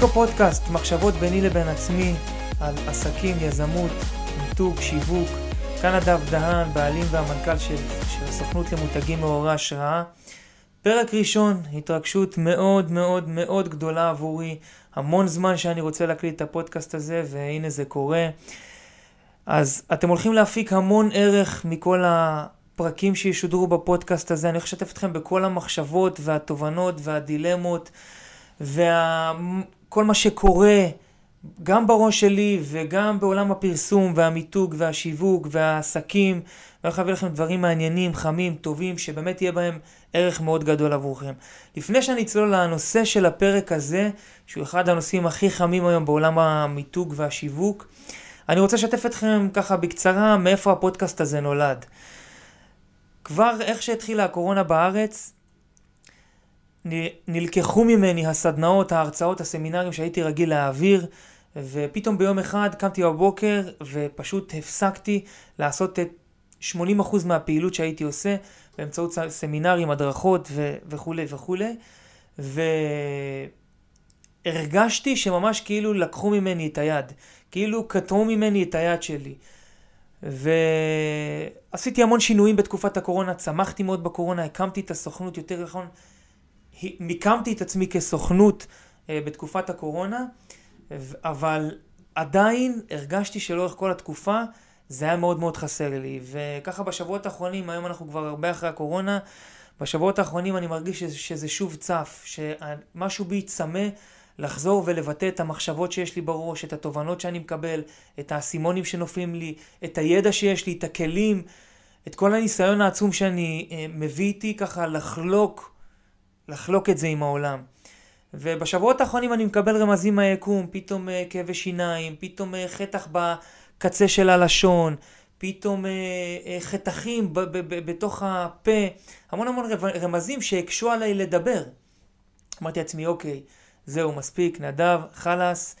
סוליקו פודקאסט, מחשבות ביני לבין עצמי על עסקים, יזמות, מיתוג, שיווק. כאן נדב דהן, בעלים והמנכ"ל של, של הסוכנות למותגים מעוררי השראה. פרק ראשון, התרגשות מאוד מאוד מאוד גדולה עבורי. המון זמן שאני רוצה להקליט את הפודקאסט הזה, והנה זה קורה. אז אתם הולכים להפיק המון ערך מכל הפרקים שישודרו בפודקאסט הזה. אני לשתף אתכם בכל המחשבות והתובנות והדילמות וכל מה שקורה גם בראש שלי וגם בעולם הפרסום והמיתוג והשיווק והעסקים. ואני הולך להביא לכם דברים מעניינים, חמים, טובים, שבאמת יהיה בהם ערך מאוד גדול עבורכם. לפני שאני אצלול לנושא של הפרק הזה, שהוא אחד הנושאים הכי חמים היום בעולם המיתוג והשיווק, אני רוצה לשתף אתכם ככה בקצרה מאיפה הפודקאסט הזה נולד. כבר איך שהתחילה הקורונה בארץ, נלקחו ממני הסדנאות, ההרצאות, הסמינרים שהייתי רגיל להעביר, ופתאום ביום אחד קמתי בבוקר ופשוט הפסקתי לעשות את 80% מהפעילות שהייתי עושה באמצעות סמינרים, הדרכות ו- וכולי וכולי, והרגשתי שממש כאילו לקחו ממני את היד, כאילו קטרו ממני את היד שלי. ועשיתי המון שינויים בתקופת הקורונה, צמחתי מאוד בקורונה, הקמתי את הסוכנות, יותר נכון, מיקמתי את עצמי כסוכנות אה, בתקופת הקורונה, אבל עדיין הרגשתי שלאורך כל התקופה זה היה מאוד מאוד חסר לי. וככה בשבועות האחרונים, היום אנחנו כבר הרבה אחרי הקורונה, בשבועות האחרונים אני מרגיש שזה, שזה שוב צף, שמשהו בי צמא לחזור ולבטא את המחשבות שיש לי בראש, את התובנות שאני מקבל, את האסימונים שנופלים לי, את הידע שיש לי, את הכלים, את כל הניסיון העצום שאני אה, מביא איתי ככה לחלוק, לחלוק את זה עם העולם. ובשבועות האחרונים אני מקבל רמזים מהיקום, פתאום אה, כאבי שיניים, פתאום אה, חטח בקצה של הלשון, פתאום אה, אה, חתכים ב- ב- ב- בתוך הפה, המון המון רמזים שהקשו עליי לדבר. אמרתי לעצמי, אוקיי, זהו, מספיק, נדב, חלאס,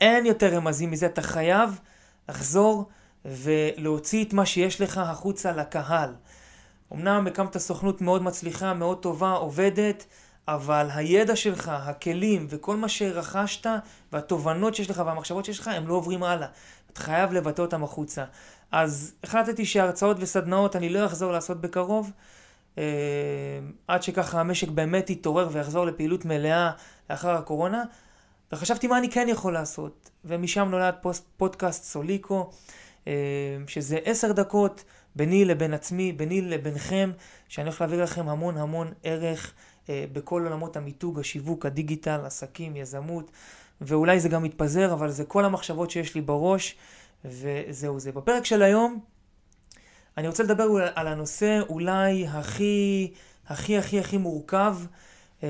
אין יותר רמזים מזה, אתה חייב לחזור ולהוציא את מה שיש לך החוצה לקהל. אמנם הקמת סוכנות מאוד מצליחה, מאוד טובה, עובדת, אבל הידע שלך, הכלים וכל מה שרכשת והתובנות שיש לך והמחשבות שיש לך, הם לא עוברים הלאה. אתה חייב לבטא אותם החוצה. אז החלטתי שהרצאות וסדנאות אני לא אחזור לעשות בקרוב, אה, עד שככה המשק באמת יתעורר ויחזור לפעילות מלאה לאחר הקורונה, וחשבתי מה אני כן יכול לעשות. ומשם נולד פוסט, פודקאסט סוליקו, שזה עשר דקות ביני לבין עצמי, ביני לבינכם, שאני הולך להעביר לכם המון המון ערך אה, בכל עולמות המיתוג, השיווק, הדיגיטל, עסקים, יזמות, ואולי זה גם מתפזר, אבל זה כל המחשבות שיש לי בראש, וזהו זה. בפרק של היום, אני רוצה לדבר על הנושא אולי הכי, הכי, הכי, הכי מורכב, אה,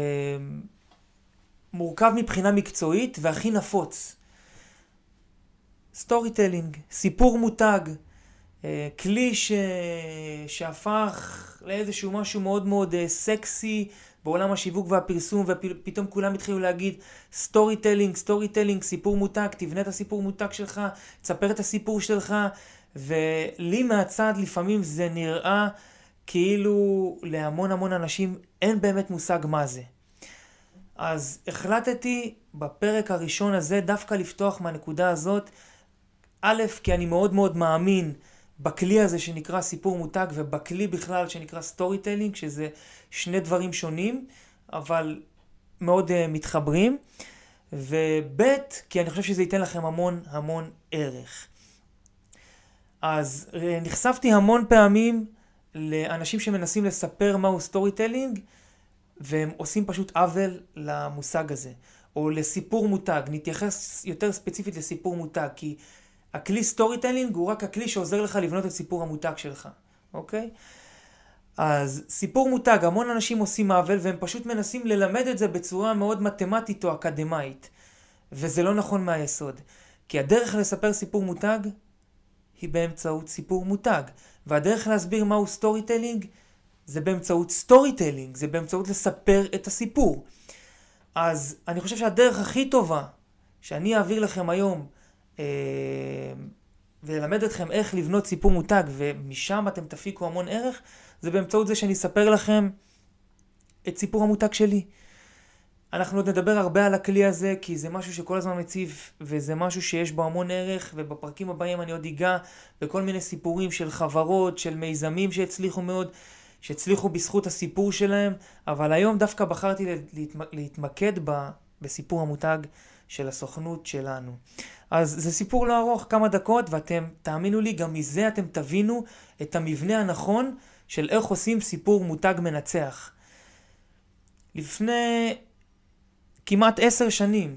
מורכב מבחינה מקצועית והכי נפוץ. storytelling, סיפור מותג, אה, כלי ש... שהפך לאיזשהו משהו מאוד מאוד סקסי בעולם השיווק והפרסום, ופתאום כולם התחילו להגיד storytelling, storytelling, סיפור מותג, תבנה את הסיפור מותג שלך, תספר את הסיפור שלך, ולי מהצד לפעמים זה נראה כאילו להמון המון אנשים אין באמת מושג מה זה. אז החלטתי בפרק הראשון הזה דווקא לפתוח מהנקודה הזאת, א', כי אני מאוד מאוד מאמין בכלי הזה שנקרא סיפור מותג ובכלי בכלל שנקרא storytelling, שזה שני דברים שונים, אבל מאוד אה, מתחברים. וב' כי אני חושב שזה ייתן לכם המון המון ערך. אז אה, נחשפתי המון פעמים לאנשים שמנסים לספר מהו storytelling, והם עושים פשוט עוול למושג הזה. או לסיפור מותג, נתייחס יותר ספציפית לסיפור מותג, כי הכלי storytelling הוא רק הכלי שעוזר לך לבנות את סיפור המותג שלך, אוקיי? אז סיפור מותג, המון אנשים עושים עוול והם פשוט מנסים ללמד את זה בצורה מאוד מתמטית או אקדמאית. וזה לא נכון מהיסוד. כי הדרך לספר סיפור מותג היא באמצעות סיפור מותג. והדרך להסביר מהו storytelling זה באמצעות storytelling, זה באמצעות לספר את הסיפור. אז אני חושב שהדרך הכי טובה שאני אעביר לכם היום וללמד אתכם איך לבנות סיפור מותג, ומשם אתם תפיקו המון ערך, זה באמצעות זה שאני אספר לכם את סיפור המותג שלי. אנחנו עוד נדבר הרבה על הכלי הזה, כי זה משהו שכל הזמן מציב, וזה משהו שיש בו המון ערך, ובפרקים הבאים אני עוד אגע בכל מיני סיפורים של חברות, של מיזמים שהצליחו מאוד, שהצליחו בזכות הסיפור שלהם, אבל היום דווקא בחרתי להתמקד ב, בסיפור המותג של הסוכנות שלנו. אז זה סיפור לא ארוך, כמה דקות, ואתם, תאמינו לי, גם מזה אתם תבינו את המבנה הנכון של איך עושים סיפור מותג מנצח. לפני כמעט עשר שנים,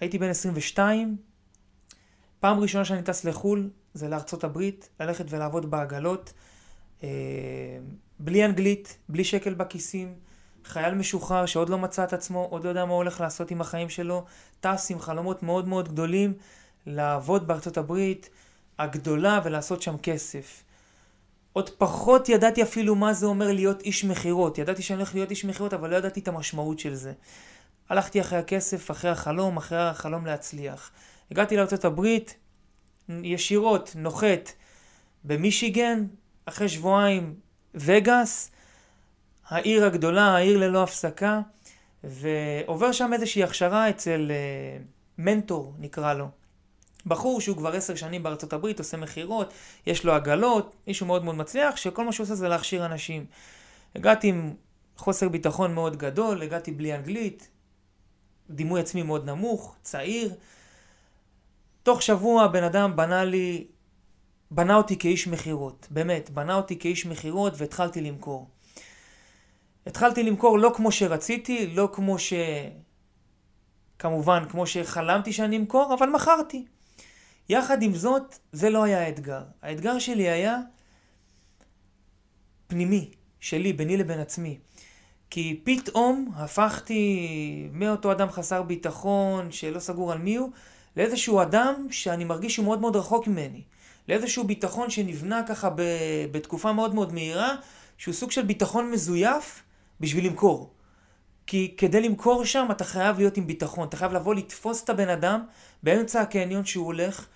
הייתי בן 22, פעם ראשונה שאני טס לחו"ל זה לארצות הברית, ללכת ולעבוד בעגלות, אה, בלי אנגלית, בלי שקל בכיסים, חייל משוחרר שעוד לא מצא את עצמו, עוד לא יודע מה הוא הולך לעשות עם החיים שלו, טס עם חלומות מאוד מאוד גדולים, לעבוד בארצות הברית הגדולה ולעשות שם כסף. עוד פחות ידעתי אפילו מה זה אומר להיות איש מכירות. ידעתי שאני הולך להיות איש מכירות, אבל לא ידעתי את המשמעות של זה. הלכתי אחרי הכסף, אחרי החלום, אחרי החלום להצליח. הגעתי לארה"ב, ישירות, נוחת במישיגן, אחרי שבועיים וגאס, העיר הגדולה, העיר ללא הפסקה, ועובר שם איזושהי הכשרה אצל uh, מנטור, נקרא לו. בחור שהוא כבר עשר שנים בארצות הברית, עושה מכירות, יש לו עגלות, מישהו מאוד מאוד מצליח, שכל מה שהוא עושה זה להכשיר אנשים. הגעתי עם חוסר ביטחון מאוד גדול, הגעתי בלי אנגלית, דימוי עצמי מאוד נמוך, צעיר. תוך שבוע בן אדם בנה לי, בנה אותי כאיש מכירות, באמת, בנה אותי כאיש מכירות והתחלתי למכור. התחלתי למכור לא כמו שרציתי, לא כמו ש... כמובן, כמו שחלמתי שאני אמכור, אבל מכרתי. יחד עם זאת, זה לא היה האתגר. האתגר שלי היה פנימי, שלי, ביני לבין עצמי. כי פתאום הפכתי מאותו אדם חסר ביטחון, שלא סגור על מי הוא, לאיזשהו אדם שאני מרגיש שהוא מאוד מאוד רחוק ממני. לאיזשהו ביטחון שנבנה ככה ב, בתקופה מאוד מאוד מהירה, שהוא סוג של ביטחון מזויף בשביל למכור. כי כדי למכור שם אתה חייב להיות עם ביטחון, אתה חייב לבוא לתפוס את הבן אדם באמצע הקניון שהוא הולך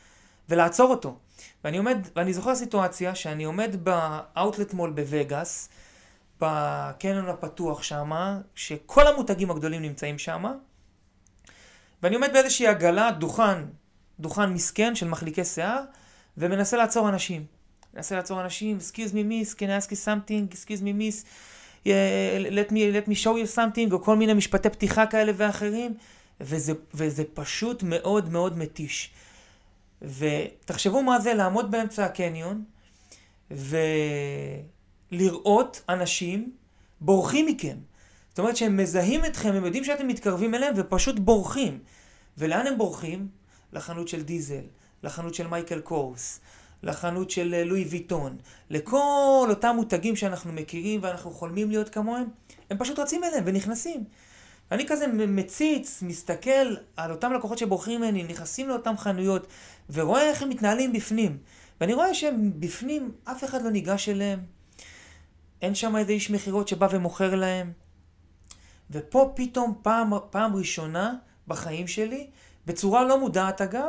ולעצור אותו. ואני עומד, ואני זוכר סיטואציה שאני עומד באאוטלט מול בווגאס, בקניון הפתוח שם, שכל המותגים הגדולים נמצאים שם, ואני עומד באיזושהי עגלה, דוכן, דוכן מסכן של מחליקי שיער, ומנסה לעצור אנשים. מנסה לעצור אנשים, excuse me miss, can I ask you something, excuse let me, let me show you something, או כל מיני משפטי פתיחה כאלה ואחרים, וזה, וזה פשוט מאוד מאוד מתיש. ותחשבו מה זה לעמוד באמצע הקניון, ו... לראות אנשים בורחים מכם. זאת אומרת שהם מזהים אתכם, הם יודעים שאתם מתקרבים אליהם ופשוט בורחים. ולאן הם בורחים? לחנות של דיזל, לחנות של מייקל קורס, לחנות של אה, לואי ויטון, לכל אותם מותגים שאנחנו מכירים ואנחנו חולמים להיות כמוהם, הם פשוט רצים אליהם ונכנסים. אני כזה מציץ, מסתכל על אותם לקוחות שבורחים ממני, נכנסים לאותן חנויות, ורואה איך הם מתנהלים בפנים. ואני רואה שהם בפנים, אף אחד לא ניגש אליהם, אין שם איזה איש מכירות שבא ומוכר להם. ופה פתאום פעם, פעם ראשונה בחיים שלי, בצורה לא מודעת אגב,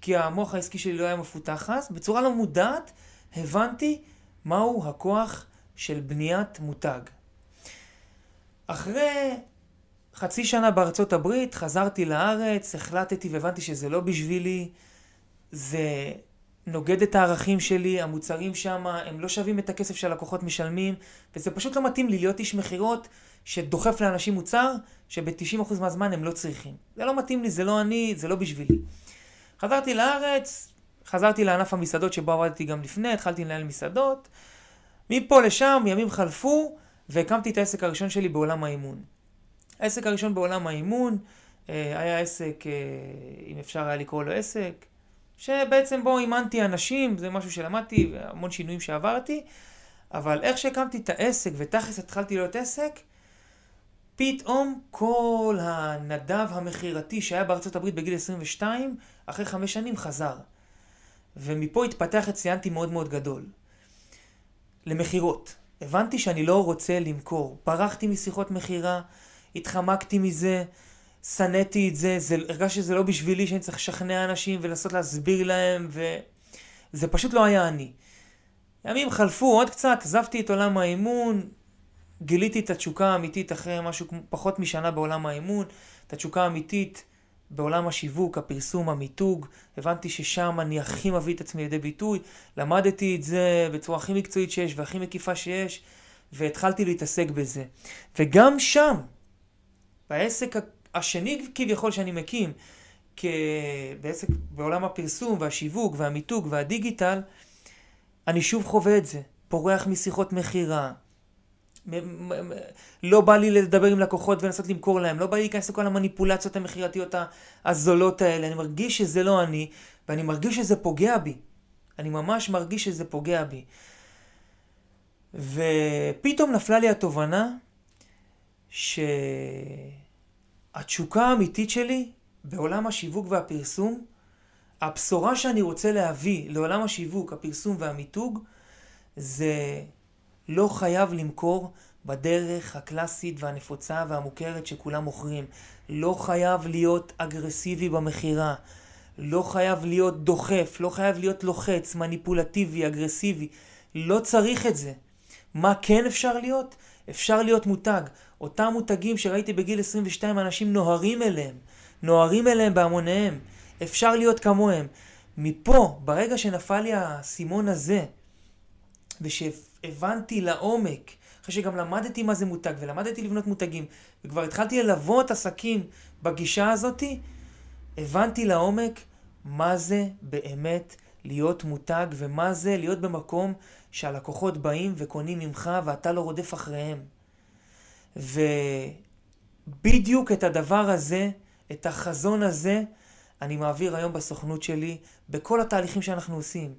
כי המוח העסקי שלי לא היה מפותח אז, בצורה לא מודעת הבנתי מהו הכוח של בניית מותג. אחרי חצי שנה בארצות הברית, חזרתי לארץ, החלטתי והבנתי שזה לא בשבילי, זה נוגד את הערכים שלי, המוצרים שם, הם לא שווים את הכסף שהלקוחות משלמים, וזה פשוט לא מתאים לי להיות איש מכירות שדוחף לאנשים מוצר שב-90% מהזמן הם לא צריכים. זה לא מתאים לי, זה לא אני, זה לא בשבילי. חזרתי לארץ, חזרתי לענף המסעדות שבו עבדתי גם לפני, התחלתי לנהל מסעדות. מפה לשם, ימים חלפו, והקמתי את העסק הראשון שלי בעולם האימון. העסק הראשון בעולם האימון אה, היה עסק, אה, אם אפשר היה לקרוא לו עסק, שבעצם בו אימנתי אנשים, זה משהו שלמדתי והמון שינויים שעברתי, אבל איך שהקמתי את העסק ותכלס התחלתי להיות עסק, פתאום כל הנדב המכירתי שהיה בארצות הברית בגיל 22, אחרי חמש שנים חזר. ומפה התפתח אצלי אנטי מאוד מאוד גדול. למכירות. הבנתי שאני לא רוצה למכור. ברחתי משיחות מכירה, התחמקתי מזה, שנאתי את זה, זה, הרגשתי שזה לא בשבילי שאני צריך לשכנע אנשים ולנסות להסביר להם, וזה פשוט לא היה אני. ימים חלפו עוד קצת, עזבתי את עולם האימון, גיליתי את התשוקה האמיתית אחרי משהו פחות משנה בעולם האימון, את התשוקה האמיתית בעולם השיווק, הפרסום, המיתוג, הבנתי ששם אני הכי מביא את עצמי לידי ביטוי, למדתי את זה בצורה הכי מקצועית שיש והכי מקיפה שיש, והתחלתי להתעסק בזה. וגם שם, בעסק השני כביכול שאני מקים, בעסק בעולם הפרסום והשיווק והמיתוג והדיגיטל, אני שוב חווה את זה. פורח משיחות מכירה. לא בא לי לדבר עם לקוחות ולנסות למכור להם, לא בא לי להיכנס לכל המניפולציות המכירתיות הזולות האלה. אני מרגיש שזה לא אני, ואני מרגיש שזה פוגע בי. אני ממש מרגיש שזה פוגע בי. ופתאום נפלה לי התובנה שהתשוקה האמיתית שלי בעולם השיווק והפרסום, הבשורה שאני רוצה להביא לעולם השיווק, הפרסום והמיתוג, זה לא חייב למכור בדרך הקלאסית והנפוצה והמוכרת שכולם מוכרים. לא חייב להיות אגרסיבי במכירה. לא חייב להיות דוחף, לא חייב להיות לוחץ, מניפולטיבי, אגרסיבי. לא צריך את זה. מה כן אפשר להיות? אפשר להיות מותג. אותם מותגים שראיתי בגיל 22 אנשים נוהרים אליהם. נוהרים אליהם בהמוניהם. אפשר להיות כמוהם. מפה, ברגע שנפל לי האסימון הזה, ושהבנתי לעומק, אחרי שגם למדתי מה זה מותג, ולמדתי לבנות מותגים, וכבר התחלתי ללוות עסקים בגישה הזאתי, הבנתי לעומק מה זה באמת להיות מותג, ומה זה להיות במקום שהלקוחות באים וקונים ממך ואתה לא רודף אחריהם. ובדיוק את הדבר הזה, את החזון הזה, אני מעביר היום בסוכנות שלי, בכל התהליכים שאנחנו עושים.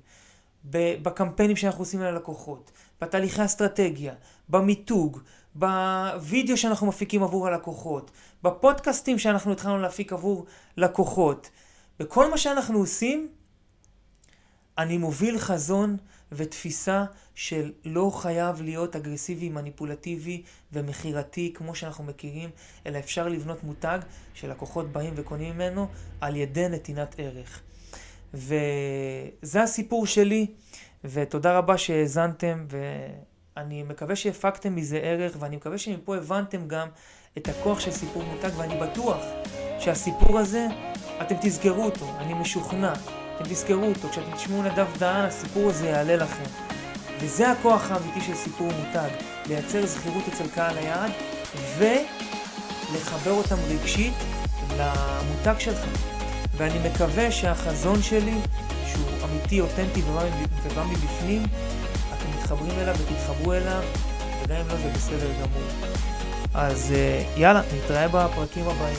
בקמפיינים שאנחנו עושים ללקוחות, בתהליכי אסטרטגיה, במיתוג, בווידאו שאנחנו מפיקים עבור הלקוחות, בפודקאסטים שאנחנו התחלנו להפיק עבור לקוחות. בכל מה שאנחנו עושים, אני מוביל חזון ותפיסה של לא חייב להיות אגרסיבי, מניפולטיבי ומכירתי כמו שאנחנו מכירים, אלא אפשר לבנות מותג שלקוחות באים וקונים ממנו על ידי נתינת ערך. וזה הסיפור שלי, ותודה רבה שהאזנתם, ואני מקווה שהפקתם מזה ערך, ואני מקווה שמפה הבנתם גם את הכוח של סיפור מותג, ואני בטוח שהסיפור הזה, אתם תזכרו אותו, אני משוכנע. אתם תזכרו אותו, כשאתם תשמעו נדב דהן, הסיפור הזה יעלה לכם. וזה הכוח האמיתי של סיפור מותג, לייצר זכירות אצל קהל היעד, ולחבר אותם רגשית למותג שלך. ואני מקווה שהחזון שלי, אמיתי, אותנטי ובא מבפנים, אתם מתחברים אליו ותתחברו אליו, וגם אם לא זה בסדר גמור. אז אה, יאללה, נתראה בפרקים הבאים.